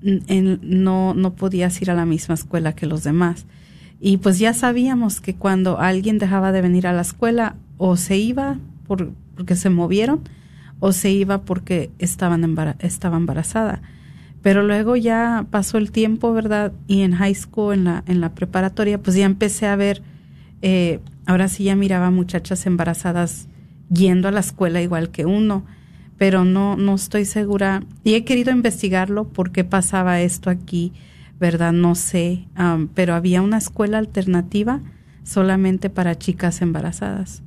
No, no podías ir a la misma escuela que los demás. Y pues ya sabíamos que cuando alguien dejaba de venir a la escuela, o se iba por, porque se movieron, o se iba porque estaban estaba embarazada. Pero luego ya pasó el tiempo, ¿verdad? Y en high school, en la, en la preparatoria, pues ya empecé a ver, eh, ahora sí ya miraba muchachas embarazadas yendo a la escuela igual que uno, pero no, no estoy segura. Y he querido investigarlo por qué pasaba esto aquí, ¿verdad? No sé, pero había una escuela alternativa solamente para chicas embarazadas.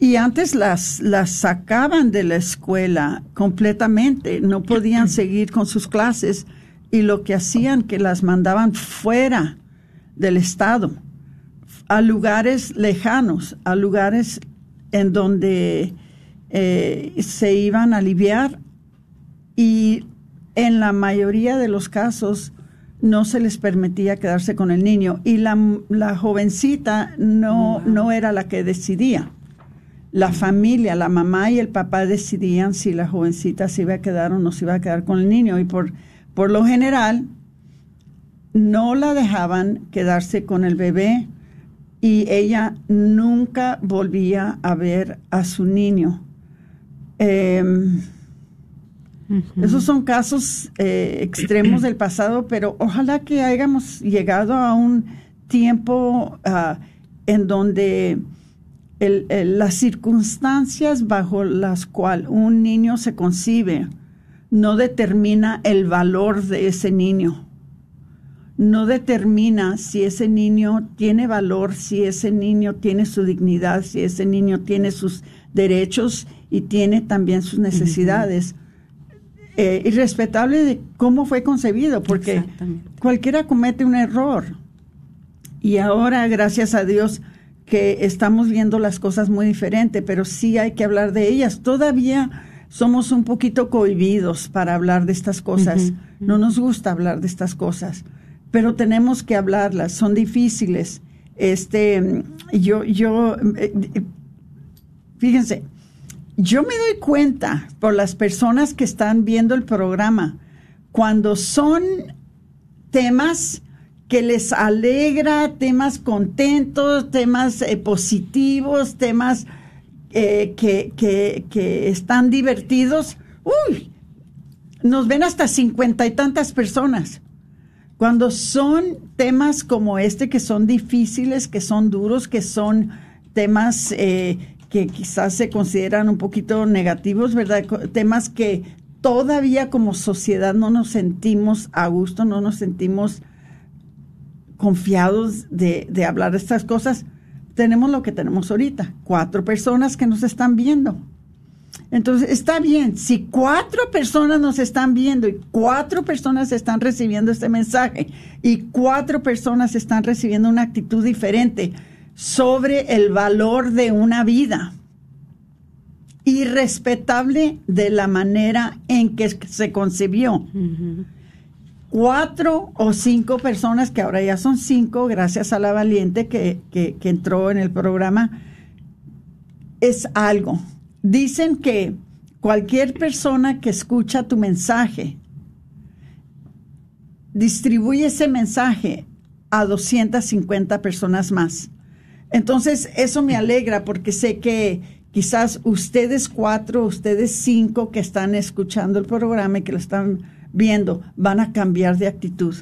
Y antes las, las sacaban de la escuela completamente, no podían seguir con sus clases y lo que hacían que las mandaban fuera del estado, a lugares lejanos, a lugares en donde eh, se iban a aliviar y en la mayoría de los casos no se les permitía quedarse con el niño y la, la jovencita no, no era la que decidía la familia, la mamá y el papá decidían si la jovencita se iba a quedar o no se iba a quedar con el niño y por, por lo general no la dejaban quedarse con el bebé y ella nunca volvía a ver a su niño. Em, esos son casos eh, extremos del pasado, pero ojalá que hayamos llegado a un tiempo ah, en donde las circunstancias bajo las cuales un niño se concibe no determina el valor de ese niño. No determina si ese niño tiene valor, si ese niño tiene su dignidad, si ese niño tiene sus derechos y tiene también sus necesidades. Eh, irrespetable de cómo fue concebido, porque cualquiera comete un error. Y ahora, gracias a Dios, que estamos viendo las cosas muy diferente, pero sí hay que hablar de ellas. Todavía somos un poquito cohibidos para hablar de estas cosas. No nos gusta hablar de estas cosas, pero tenemos que hablarlas. Son difíciles. Este, yo, yo, eh, fíjense, yo me doy cuenta por las personas que están viendo el programa cuando son temas que les alegra, temas contentos, temas eh, positivos, temas eh, que, que, que, están divertidos. Uy, nos ven hasta cincuenta y tantas personas. Cuando son temas como este, que son difíciles, que son duros, que son temas eh, que quizás se consideran un poquito negativos, ¿verdad? Temas que todavía como sociedad no nos sentimos a gusto, no nos sentimos confiados de, de hablar de estas cosas, tenemos lo que tenemos ahorita, cuatro personas que nos están viendo. Entonces, está bien, si cuatro personas nos están viendo y cuatro personas están recibiendo este mensaje y cuatro personas están recibiendo una actitud diferente sobre el valor de una vida, irrespetable de la manera en que se concebió cuatro o cinco personas, que ahora ya son cinco, gracias a la valiente que, que, que entró en el programa, es algo. Dicen que cualquier persona que escucha tu mensaje, distribuye ese mensaje a 250 personas más. Entonces, eso me alegra porque sé que quizás ustedes cuatro, ustedes cinco que están escuchando el programa y que lo están viendo, van a cambiar de actitud.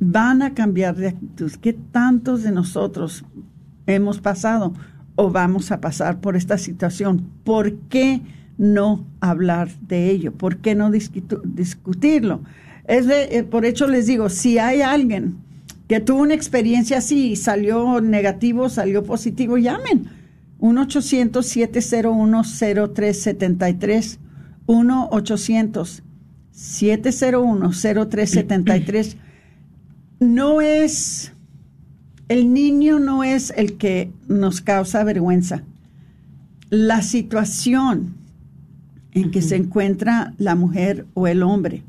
Van a cambiar de actitud. ¿Qué tantos de nosotros hemos pasado o vamos a pasar por esta situación? ¿Por qué no hablar de ello? ¿Por qué no discutirlo? Es de, eh, por hecho les digo, si hay alguien que tuvo una experiencia así y salió negativo, salió positivo, llamen. 1-800-701-0373. 1-800-701-0373. No es, el niño no es el que nos causa vergüenza. La situación en que se encuentra la mujer o el hombre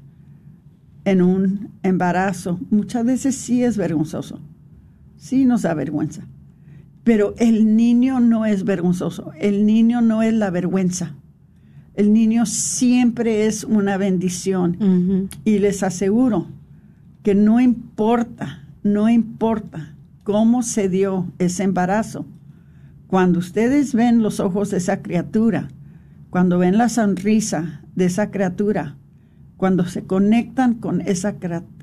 en un embarazo, muchas veces sí es vergonzoso, sí nos da vergüenza, pero el niño no es vergonzoso, el niño no es la vergüenza, el niño siempre es una bendición y les aseguro que no importa, no importa cómo se dio ese embarazo, cuando ustedes ven los ojos de esa criatura, cuando ven la sonrisa de esa criatura, cuando se conectan con esa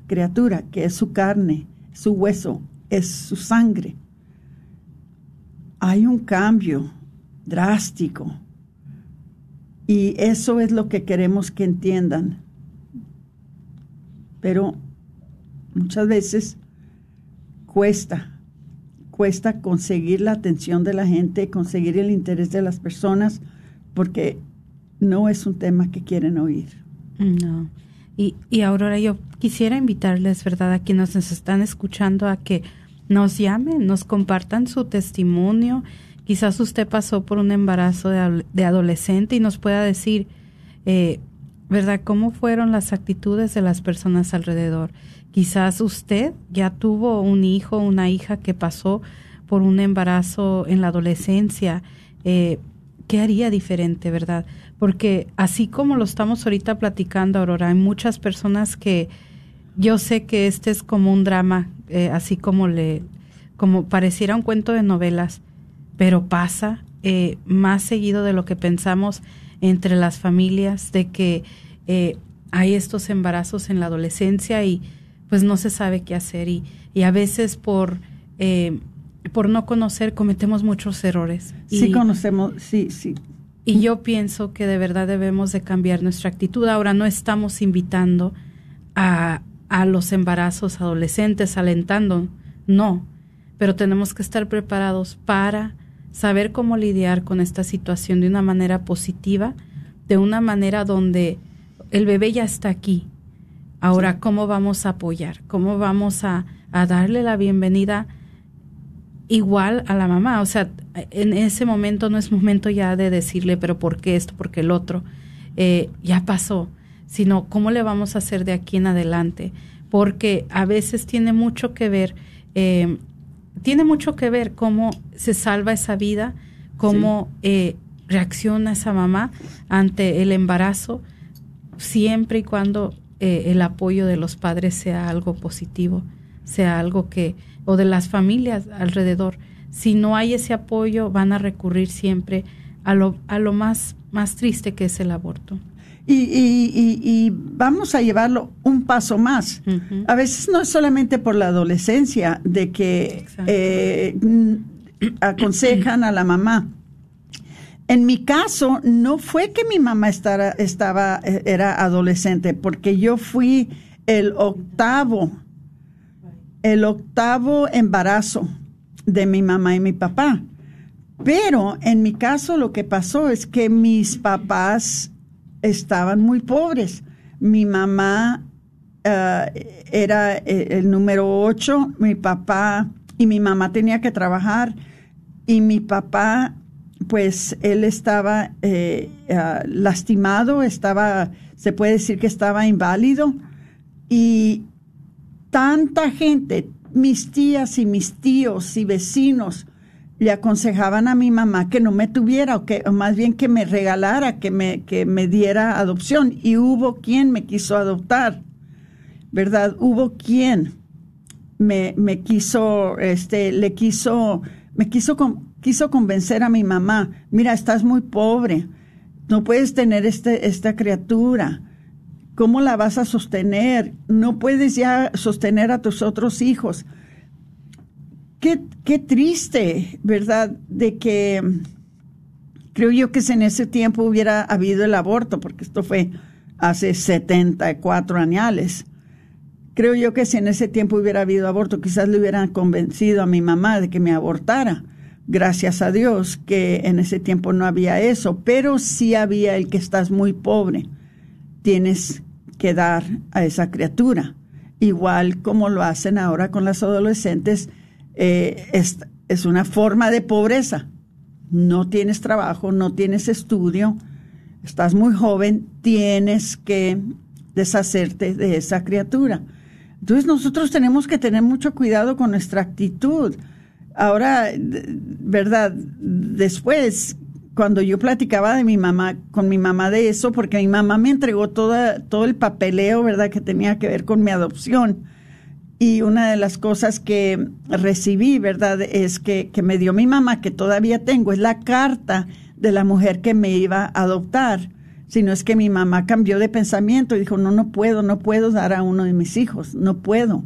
criatura que es su carne, su hueso, es su sangre, hay un cambio drástico. Y eso es lo que queremos que entiendan. Pero muchas veces cuesta, cuesta conseguir la atención de la gente, conseguir el interés de las personas, porque no es un tema que quieren oír. No. Y, y Aurora, yo quisiera invitarles, ¿verdad?, a quienes nos están escuchando a que nos llamen, nos compartan su testimonio. Quizás usted pasó por un embarazo de, adolescente y nos pueda decir, eh, ¿verdad?, cómo fueron las actitudes de las personas alrededor. Quizás usted ya tuvo un hijo, una hija que pasó por un embarazo en la adolescencia. Eh, ¿Qué haría diferente, verdad? porque así como lo estamos ahorita platicando, Aurora, hay muchas personas que yo sé que este es como un drama, eh, así como le, como pareciera un cuento de novelas, pero pasa eh, más seguido de lo que pensamos entre las familias, de que hay estos embarazos en la adolescencia y pues no se sabe qué hacer y, y a veces por por no conocer cometemos muchos errores. Sí conocemos, sí, sí, y yo pienso que de verdad debemos de cambiar nuestra actitud. Ahora no estamos invitando a, a los embarazos adolescentes, alentando, no, pero tenemos que estar preparados para saber cómo lidiar con esta situación de una manera positiva, de una manera donde el bebé ya está aquí. Ahora, ¿cómo vamos a apoyar? ¿Cómo vamos a, a darle la bienvenida igual a la mamá. O sea, en ese momento no es momento ya de decirle, pero ¿por qué esto? ¿Por qué el otro? Eh, ya pasó, sino cómo le vamos a hacer de aquí en adelante. Porque a veces tiene mucho que ver, eh, tiene mucho que ver cómo se salva esa vida, cómo eh, reacciona esa mamá ante el embarazo, siempre y cuando el apoyo de los padres sea algo positivo, sea algo que o de las familias alrededor. Si no hay ese apoyo, van a recurrir siempre a lo, a lo más, más triste que es el aborto. Y, y, vamos a llevarlo un paso más. A veces no es solamente por la adolescencia de que eh, aconsejan a la mamá. En mi caso, no fue que mi mamá estaba, era adolescente, porque yo fui el octavo el octavo embarazo de mi mamá y mi papá. Pero en mi caso lo que pasó es que mis papás estaban muy pobres. Mi mamá eh, era eh, el número ocho, mi papá y mi mamá tenía que trabajar y mi papá, pues él estaba eh, lastimado, estaba, se puede decir que estaba inválido Y tanta gente, mis tías y mis tíos y vecinos, le aconsejaban a mi mamá que no me tuviera o que o más bien que me regalara, que me, que me diera adopción. Y hubo quien me quiso adoptar, ¿verdad? Hubo quien me, me quiso, este, le quiso, me quiso, quiso convencer a mi mamá, mira, estás muy pobre, no puedes tener este, esta criatura. ¿Cómo la vas a sostener? No puedes ya sostener a tus otros hijos. Qué, qué triste, ¿verdad? De que mm, creo yo que si en ese tiempo hubiera habido el aborto, porque esto fue hace 74 años. Creo yo que si en ese tiempo hubiera habido aborto, quizás le hubieran convencido a mi mamá de que me abortara. Gracias a Dios que en ese tiempo no había eso, pero sí había el que estás muy pobre. Tienes que dar a esa criatura. Igual como lo hacen ahora con las adolescentes, eh, es, es una forma de pobreza. No tienes trabajo, no tienes estudio, estás muy joven, tienes que deshacerte de esa criatura. Entonces nosotros tenemos que tener mucho cuidado con nuestra actitud. Ahora, ¿verdad? Después, cuando yo platicaba de mi mamá, con mi mamá de eso, porque mi mamá me entregó toda, todo el papeleo, ¿verdad? Que tenía que ver con mi adopción. Y una de las cosas que recibí, ¿verdad? Es que, que me dio mi mamá, que todavía tengo, es la carta de la mujer que me iba a adoptar. Sino es que mi mamá cambió de pensamiento y dijo, no, no puedo, no puedo dar a uno de mis hijos, no puedo,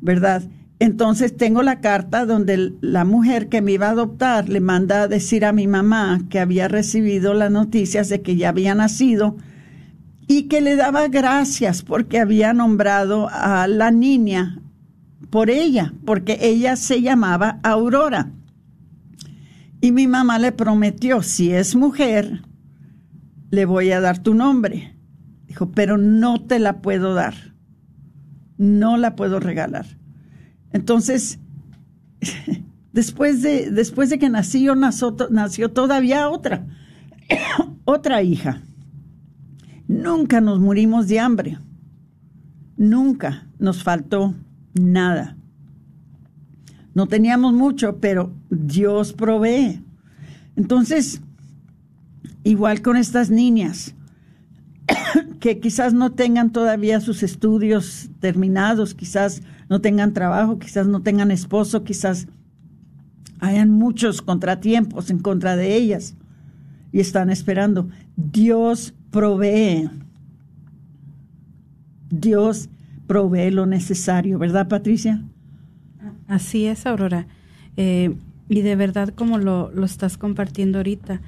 ¿verdad? Entonces tengo la carta donde la mujer que me iba a adoptar le manda a decir a mi mamá que había recibido las noticias de que ya había nacido y que le daba gracias porque había nombrado a la niña por ella, porque ella se llamaba Aurora. Y mi mamá le prometió, si es mujer, le voy a dar tu nombre. Dijo, pero no te la puedo dar. No la puedo regalar. Entonces, después de, después de que nací yo, nació, nació todavía otra, otra hija. Nunca nos murimos de hambre. Nunca nos faltó nada. No teníamos mucho, pero Dios provee. Entonces, igual con estas niñas, que quizás no tengan todavía sus estudios terminados, quizás no tengan trabajo, quizás no tengan esposo, quizás hayan muchos contratiempos en contra de ellas y están esperando. Dios provee. Dios provee lo necesario, ¿verdad, Patricia? Así es, Aurora. Eh, y de verdad, como lo, lo estás compartiendo ahorita,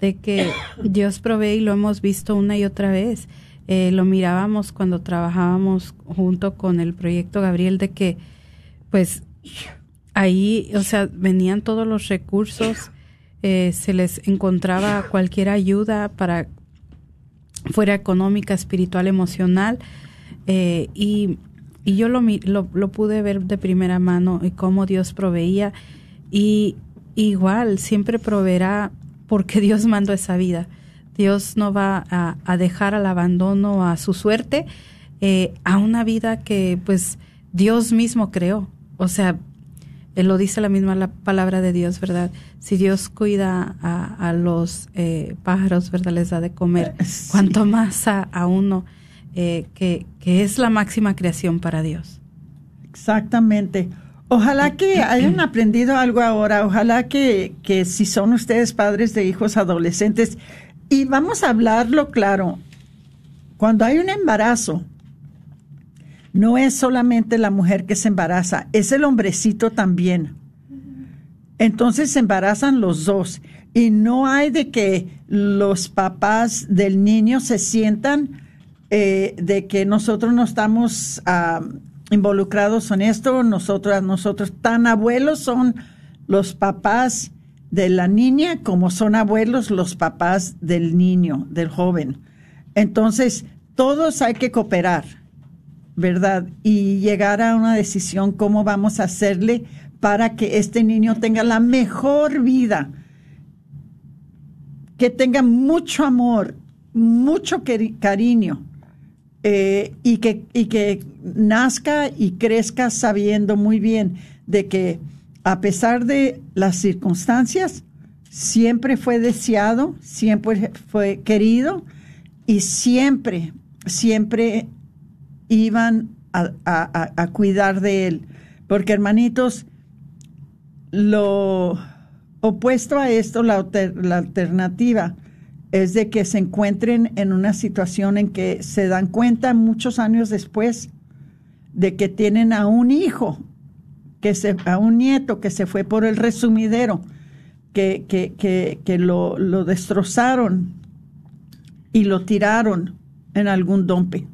de que Dios provee y lo hemos visto una y otra vez. Eh, lo mirábamos cuando trabajábamos junto con el proyecto Gabriel, de que, pues, ahí, o sea, venían todos los recursos, eh, se les encontraba cualquier ayuda para fuera económica, espiritual, emocional, eh, y, y yo lo, lo, lo pude ver de primera mano y cómo Dios proveía, y igual siempre proveerá porque Dios mandó esa vida. Dios no va a, a dejar al abandono a su suerte eh, a una vida que pues Dios mismo creó. O sea, él lo dice la misma la palabra de Dios, ¿verdad? Si Dios cuida a, a los eh, pájaros, ¿verdad? Les da de comer. Cuanto más a, a uno, eh, que, que es la máxima creación para Dios. Exactamente. Ojalá que hayan aprendido algo ahora, ojalá que, que si son ustedes padres de hijos adolescentes, y vamos a hablarlo claro, cuando hay un embarazo, no es solamente la mujer que se embaraza, es el hombrecito también. Entonces se embarazan los dos y no hay de que los papás del niño se sientan eh, de que nosotros no estamos ah, involucrados en esto, nosotros, nosotros tan abuelos son los papás de la niña como son abuelos los papás del niño, del joven. Entonces, todos hay que cooperar, ¿verdad? Y llegar a una decisión cómo vamos a hacerle para que este niño tenga la mejor vida, que tenga mucho amor, mucho cariño eh, y, que, y que nazca y crezca sabiendo muy bien de que a pesar de las circunstancias, siempre fue deseado, siempre fue querido y siempre, siempre iban a, a- a cuidar de él. Porque hermanitos, lo opuesto a esto, la, la alternativa, es de que se encuentren en una situación en que se dan cuenta muchos años después de que tienen a un hijo, que se, a un nieto que se fue por el resumidero, que, que, que, que lo, lo destrozaron y lo tiraron en algún dompe.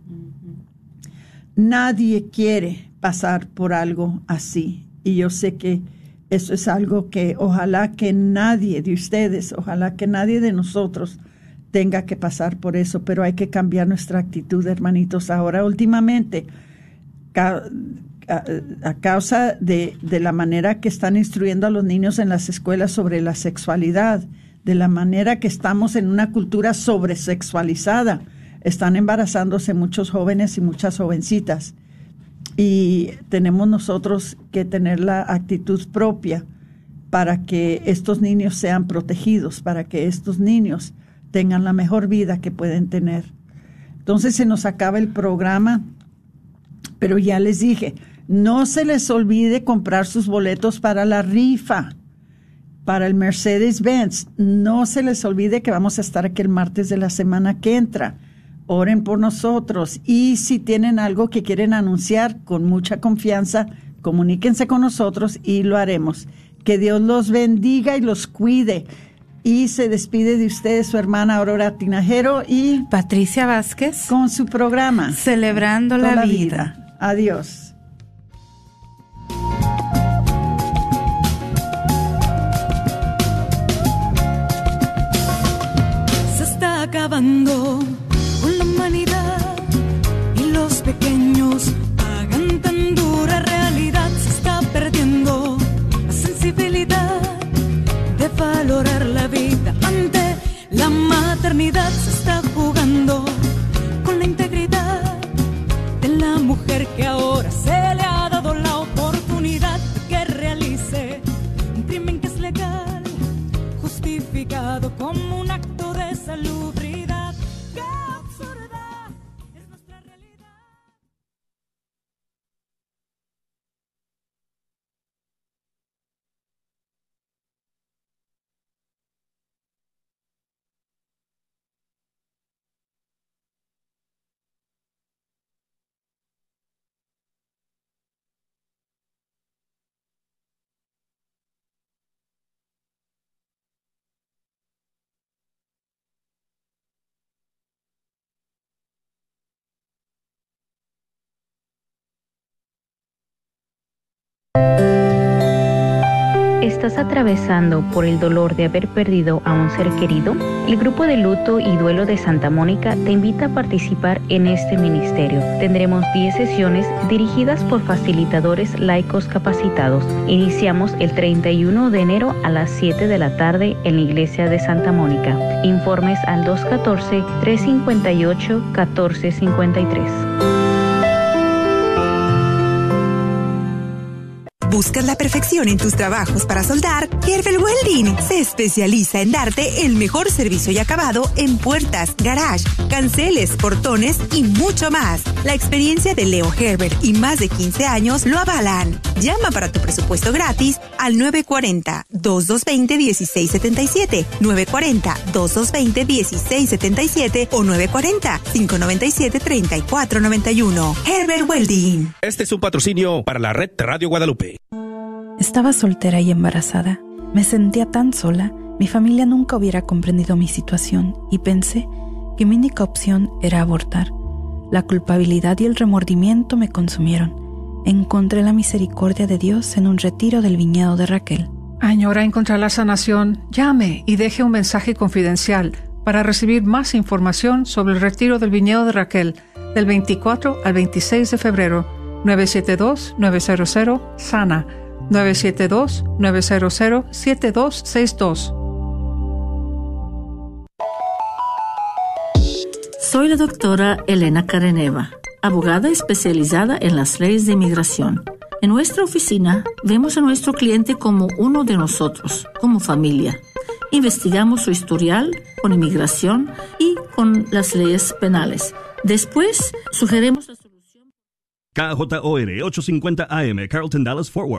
Nadie quiere pasar por algo así. Y yo sé que eso es algo que ojalá que nadie de ustedes, ojalá que nadie de nosotros tenga que pasar por eso, pero hay que cambiar nuestra actitud, hermanitos. Ahora, últimamente, a causa de, de la manera que están instruyendo a los niños en las escuelas sobre la sexualidad, de la manera que estamos en una cultura sobresexualizada, están embarazándose muchos jóvenes y muchas jovencitas. Y tenemos nosotros que tener la actitud propia para que estos niños sean protegidos, para que estos niños tengan la mejor vida que pueden tener. Entonces se nos acaba el programa, pero ya les dije, no se les olvide comprar sus boletos para la rifa, para el Mercedes-Benz. No se les olvide que vamos a estar aquí el martes de la semana que entra. Oren por nosotros y si tienen algo que quieren anunciar con mucha confianza, comuníquense con nosotros y lo haremos. Que Dios los bendiga y los cuide. Y se despide de ustedes su hermana Aurora Tinajero y Patricia Vázquez con su programa Celebrando Toda la, vida. Adiós. se está acabando con la humanidad y los pequeños la maternidad. Se está jugando con la integridad de la mujer que ahora se ¿Estás atravesando por el dolor de haber perdido a un ser querido? El grupo de luto y duelo de Santa Mónica te invita a participar en este ministerio. Tendremos 10 sesiones dirigidas por facilitadores laicos capacitados. Iniciamos el 31 de enero a las 7 de la tarde en la iglesia de Santa Mónica. Informes al 214-358-1453. ¿Buscas la perfección en tus trabajos para soldar? Gerber Welding se especializa en darte el mejor servicio y acabado en puertas, garage, canceles, portones y mucho más. La experiencia de Leo Gerber y más de 15 años lo avalan. Llama para tu presupuesto gratis al 940-2220-1677, 940-2220-1677 o 940-597-3491. Herbert Welding. Este es un patrocinio para la red Radio Guadalupe. Estaba soltera y embarazada. Me sentía tan sola, mi familia nunca hubiera comprendido mi situación y pensé que mi única opción era abortar. La culpabilidad y el remordimiento me consumieron. Encontré la misericordia de Dios en un retiro del viñedo de Raquel. Añora encontrar la sanación, llame y deje un mensaje confidencial para recibir más información sobre el retiro del viñedo de Raquel del 24 al 26 de febrero. 972-900 Sana 972-900-7262. Soy la doctora Elena Careneva, abogada especializada en las leyes de inmigración. En nuestra oficina vemos a nuestro cliente como uno de nosotros, como familia. Investigamos su historial con inmigración y con las leyes penales. Después sugerimos la KJOR 850 AM, Carlton Dallas Forward.